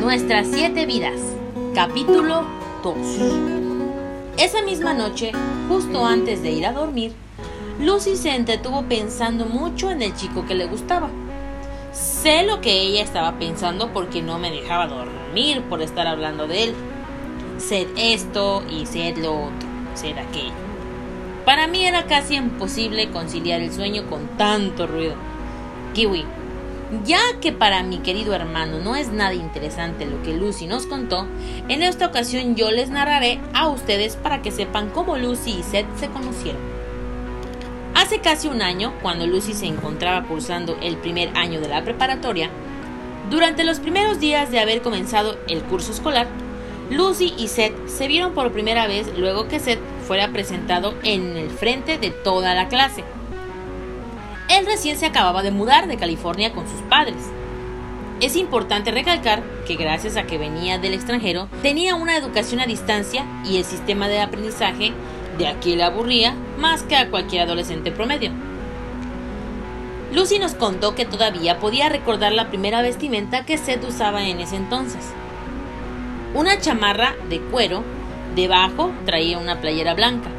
Nuestras siete vidas. Capítulo 2. Esa misma noche, justo antes de ir a dormir, Lucy se entretuvo pensando mucho en el chico que le gustaba. Sé lo que ella estaba pensando porque no me dejaba dormir por estar hablando de él. Sed esto y sed lo otro, sed aquello. Para mí era casi imposible conciliar el sueño con tanto ruido. Kiwi, ya que para mi querido hermano no es nada interesante lo que Lucy nos contó, en esta ocasión yo les narraré a ustedes para que sepan cómo Lucy y Seth se conocieron. Hace casi un año, cuando Lucy se encontraba cursando el primer año de la preparatoria, durante los primeros días de haber comenzado el curso escolar, Lucy y Seth se vieron por primera vez luego que Seth fuera presentado en el frente de toda la clase. Él recién se acababa de mudar de California con sus padres. Es importante recalcar que gracias a que venía del extranjero, tenía una educación a distancia y el sistema de aprendizaje de aquí le aburría más que a cualquier adolescente promedio. Lucy nos contó que todavía podía recordar la primera vestimenta que Seth usaba en ese entonces. Una chamarra de cuero, debajo traía una playera blanca.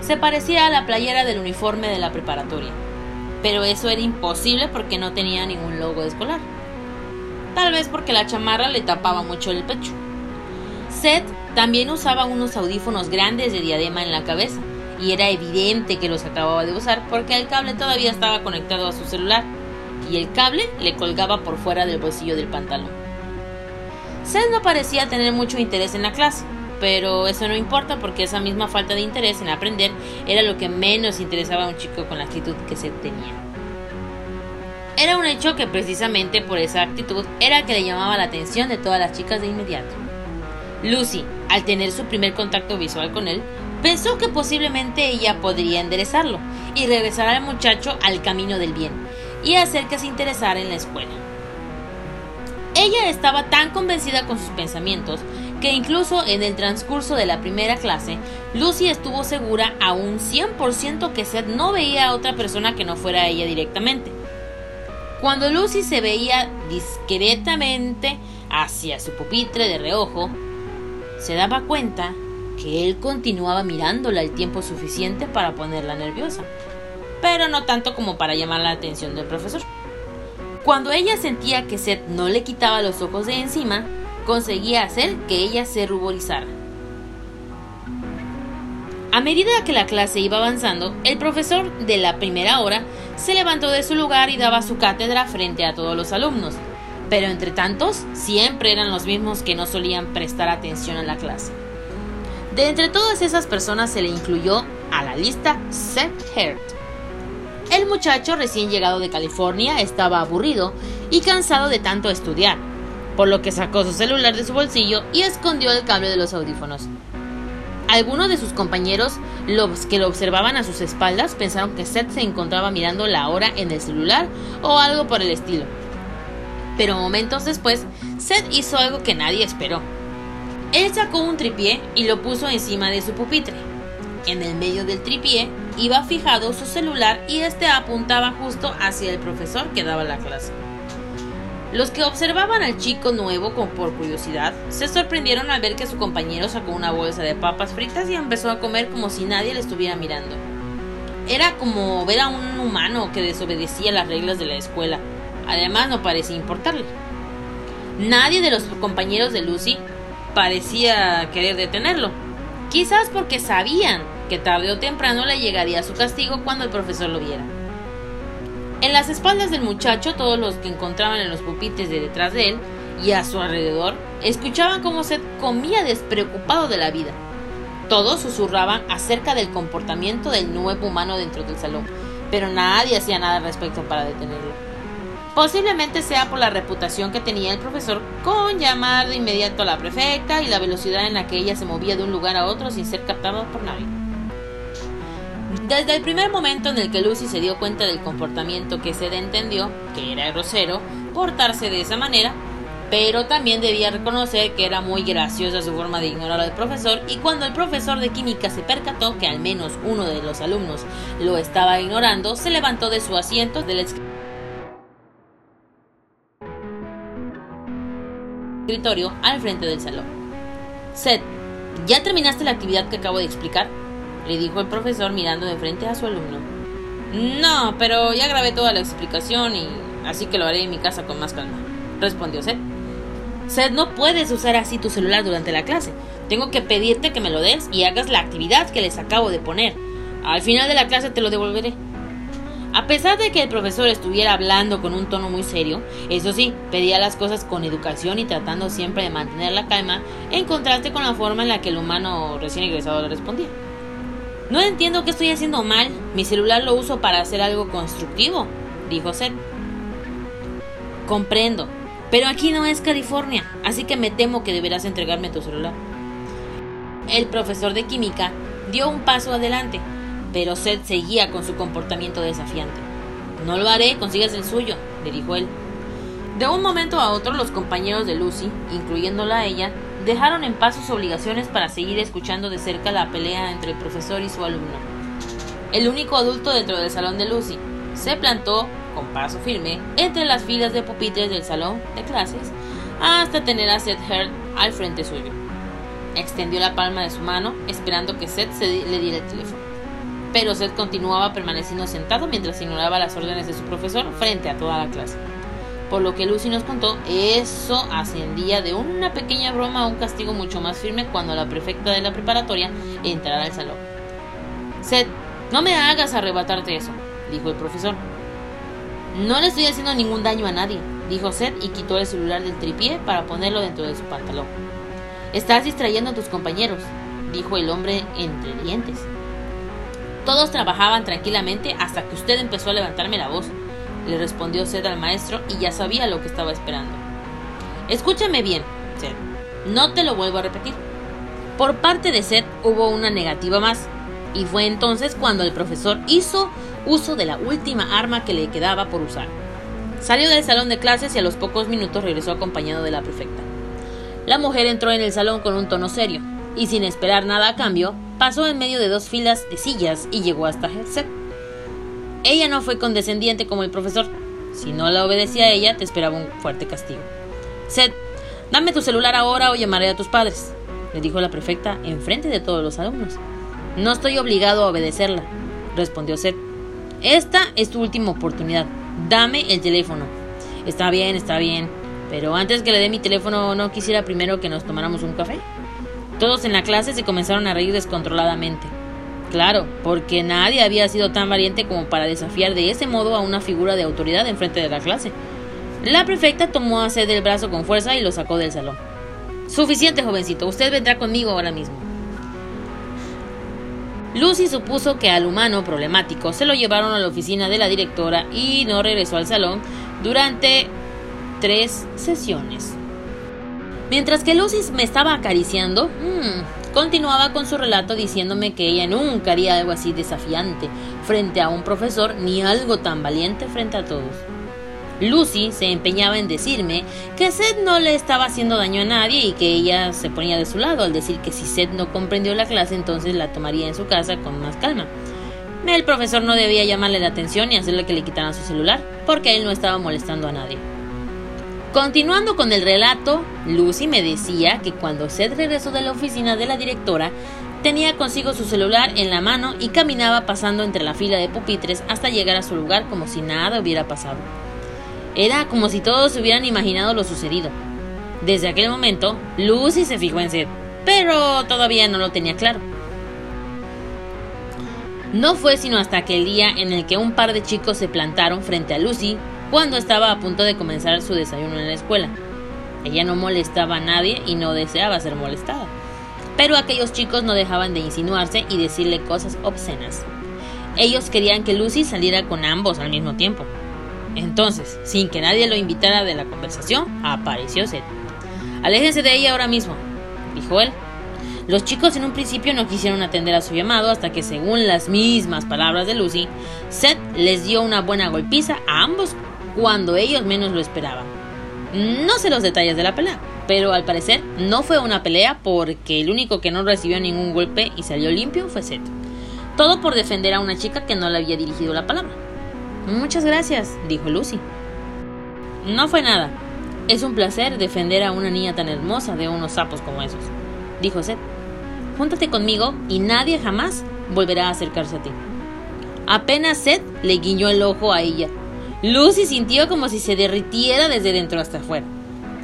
Se parecía a la playera del uniforme de la preparatoria pero eso era imposible porque no tenía ningún logo escolar. Tal vez porque la chamarra le tapaba mucho el pecho. Seth también usaba unos audífonos grandes de diadema en la cabeza, y era evidente que los acababa de usar porque el cable todavía estaba conectado a su celular, y el cable le colgaba por fuera del bolsillo del pantalón. Seth no parecía tener mucho interés en la clase, pero eso no importa porque esa misma falta de interés en aprender era lo que menos interesaba a un chico con la actitud que se tenía. Era un hecho que precisamente por esa actitud era que le llamaba la atención de todas las chicas de inmediato. Lucy, al tener su primer contacto visual con él, pensó que posiblemente ella podría enderezarlo y regresar al muchacho al camino del bien y hacer que se interesara en la escuela. Ella estaba tan convencida con sus pensamientos que incluso en el transcurso de la primera clase, Lucy estuvo segura a un 100% que Seth no veía a otra persona que no fuera ella directamente. Cuando Lucy se veía discretamente hacia su pupitre de reojo, se daba cuenta que él continuaba mirándola el tiempo suficiente para ponerla nerviosa, pero no tanto como para llamar la atención del profesor. Cuando ella sentía que Seth no le quitaba los ojos de encima, conseguía hacer que ella se ruborizara. A medida que la clase iba avanzando, el profesor de la primera hora se levantó de su lugar y daba su cátedra frente a todos los alumnos, pero entre tantos siempre eran los mismos que no solían prestar atención a la clase. De entre todas esas personas se le incluyó a la lista Seth Hurt. El muchacho recién llegado de California estaba aburrido y cansado de tanto estudiar, por lo que sacó su celular de su bolsillo y escondió el cable de los audífonos. Algunos de sus compañeros, los que lo observaban a sus espaldas, pensaron que Seth se encontraba mirando la hora en el celular o algo por el estilo. Pero momentos después, Seth hizo algo que nadie esperó. Él sacó un tripié y lo puso encima de su pupitre. En el medio del tripié iba fijado su celular y este apuntaba justo hacia el profesor que daba la clase. Los que observaban al chico nuevo con por curiosidad se sorprendieron al ver que su compañero sacó una bolsa de papas fritas y empezó a comer como si nadie le estuviera mirando. Era como ver a un humano que desobedecía las reglas de la escuela. Además no parecía importarle. Nadie de los compañeros de Lucy parecía querer detenerlo. Quizás porque sabían que tarde o temprano le llegaría su castigo cuando el profesor lo viera. En las espaldas del muchacho, todos los que encontraban en los pupitres de detrás de él y a su alrededor escuchaban cómo Seth comía despreocupado de la vida. Todos susurraban acerca del comportamiento del nuevo humano dentro del salón, pero nadie hacía nada al respecto para detenerlo. Posiblemente sea por la reputación que tenía el profesor con llamar de inmediato a la prefecta y la velocidad en la que ella se movía de un lugar a otro sin ser captada por nadie. Desde el primer momento en el que Lucy se dio cuenta del comportamiento que Seth entendió, que era grosero, portarse de esa manera, pero también debía reconocer que era muy graciosa su forma de ignorar al profesor y cuando el profesor de química se percató que al menos uno de los alumnos lo estaba ignorando, se levantó de su asiento del escritorio al frente del salón. Seth, ¿ya terminaste la actividad que acabo de explicar? Le dijo el profesor mirando de frente a su alumno. No, pero ya grabé toda la explicación y así que lo haré en mi casa con más calma, respondió Seth. Seth, no puedes usar así tu celular durante la clase. Tengo que pedirte que me lo des y hagas la actividad que les acabo de poner. Al final de la clase te lo devolveré. A pesar de que el profesor estuviera hablando con un tono muy serio, eso sí, pedía las cosas con educación y tratando siempre de mantener la calma, en contraste con la forma en la que el humano recién egresado le respondía. No entiendo qué estoy haciendo mal. Mi celular lo uso para hacer algo constructivo, dijo Seth. Comprendo, pero aquí no es California, así que me temo que deberás entregarme tu celular. El profesor de química dio un paso adelante, pero Seth seguía con su comportamiento desafiante. No lo haré, consigues el suyo, le dijo él. De un momento a otro, los compañeros de Lucy, incluyéndola a ella, dejaron en paz sus obligaciones para seguir escuchando de cerca la pelea entre el profesor y su alumno. El único adulto dentro del salón de Lucy se plantó, con paso firme, entre las filas de pupitres del salón de clases hasta tener a Seth Heard al frente suyo. Extendió la palma de su mano, esperando que Seth se le diera el teléfono pero Seth continuaba permaneciendo sentado mientras ignoraba las órdenes de su profesor frente a toda la clase. Por lo que Lucy nos contó, eso ascendía de una pequeña broma a un castigo mucho más firme cuando la prefecta de la preparatoria entrara al salón. Seth, no me hagas arrebatarte eso, dijo el profesor. No le estoy haciendo ningún daño a nadie, dijo Seth y quitó el celular del tripié para ponerlo dentro de su pantalón. Estás distrayendo a tus compañeros, dijo el hombre entre dientes. Todos trabajaban tranquilamente hasta que usted empezó a levantarme la voz, le respondió Seth al maestro y ya sabía lo que estaba esperando. Escúchame bien, Seth. No te lo vuelvo a repetir. Por parte de Seth hubo una negativa más, y fue entonces cuando el profesor hizo uso de la última arma que le quedaba por usar. Salió del salón de clases y a los pocos minutos regresó acompañado de la prefecta. La mujer entró en el salón con un tono serio, y sin esperar nada a cambio, pasó en medio de dos filas de sillas y llegó hasta Seth. Ella no fue condescendiente como el profesor. Si no la obedecía a ella, te esperaba un fuerte castigo. Seth, dame tu celular ahora o llamaré a tus padres, le dijo la prefecta en frente de todos los alumnos. No estoy obligado a obedecerla, respondió Seth. Esta es tu última oportunidad. Dame el teléfono. Está bien, está bien. Pero antes que le dé mi teléfono, ¿no quisiera primero que nos tomáramos un café? Todos en la clase se comenzaron a reír descontroladamente. Claro, porque nadie había sido tan valiente como para desafiar de ese modo a una figura de autoridad en frente de la clase. La prefecta tomó a Seth del brazo con fuerza y lo sacó del salón. Suficiente, jovencito, usted vendrá conmigo ahora mismo. Lucy supuso que al humano problemático se lo llevaron a la oficina de la directora y no regresó al salón durante tres sesiones. Mientras que Lucy me estaba acariciando, mmm, continuaba con su relato diciéndome que ella nunca haría algo así desafiante frente a un profesor ni algo tan valiente frente a todos. Lucy se empeñaba en decirme que Seth no le estaba haciendo daño a nadie y que ella se ponía de su lado al decir que si Seth no comprendió la clase entonces la tomaría en su casa con más calma. El profesor no debía llamarle la atención y hacerle que le quitaran su celular porque él no estaba molestando a nadie. Continuando con el relato, Lucy me decía que cuando Seth regresó de la oficina de la directora, tenía consigo su celular en la mano y caminaba pasando entre la fila de pupitres hasta llegar a su lugar como si nada hubiera pasado. Era como si todos hubieran imaginado lo sucedido. Desde aquel momento, Lucy se fijó en Seth, pero todavía no lo tenía claro. No fue sino hasta aquel día en el que un par de chicos se plantaron frente a Lucy cuando estaba a punto de comenzar su desayuno en la escuela. Ella no molestaba a nadie y no deseaba ser molestada. Pero aquellos chicos no dejaban de insinuarse y decirle cosas obscenas. Ellos querían que Lucy saliera con ambos al mismo tiempo. Entonces, sin que nadie lo invitara de la conversación, apareció Seth. Aléjense de ella ahora mismo, dijo él. Los chicos en un principio no quisieron atender a su llamado hasta que, según las mismas palabras de Lucy, Seth les dio una buena golpiza a ambos cuando ellos menos lo esperaban. No sé los detalles de la pelea, pero al parecer no fue una pelea porque el único que no recibió ningún golpe y salió limpio fue Seth. Todo por defender a una chica que no le había dirigido la palabra. Muchas gracias, dijo Lucy. No fue nada. Es un placer defender a una niña tan hermosa de unos sapos como esos, dijo Seth. Júntate conmigo y nadie jamás volverá a acercarse a ti. Apenas Seth le guiñó el ojo a ella. Lucy sintió como si se derritiera desde dentro hasta afuera.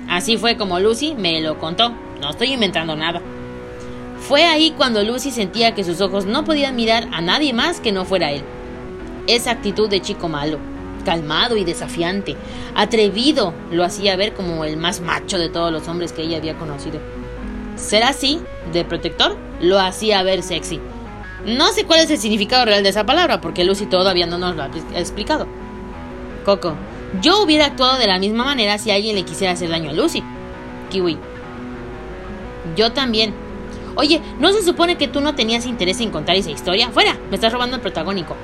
Así fue como Lucy me lo contó. No estoy inventando nada. Fue ahí cuando Lucy sentía que sus ojos no podían mirar a nadie más que no fuera él. Esa actitud de chico malo, calmado y desafiante, atrevido, lo hacía ver como el más macho de todos los hombres que ella había conocido. Ser así, de protector, lo hacía ver sexy. No sé cuál es el significado real de esa palabra, porque Lucy todavía no nos lo ha explicado. Coco, yo hubiera actuado de la misma manera si alguien le quisiera hacer daño a Lucy. Kiwi. Yo también, Oye, ¿no se supone que tú no tenías interés en contar esa historia? ¡Fuera! Me estás robando el protagónico.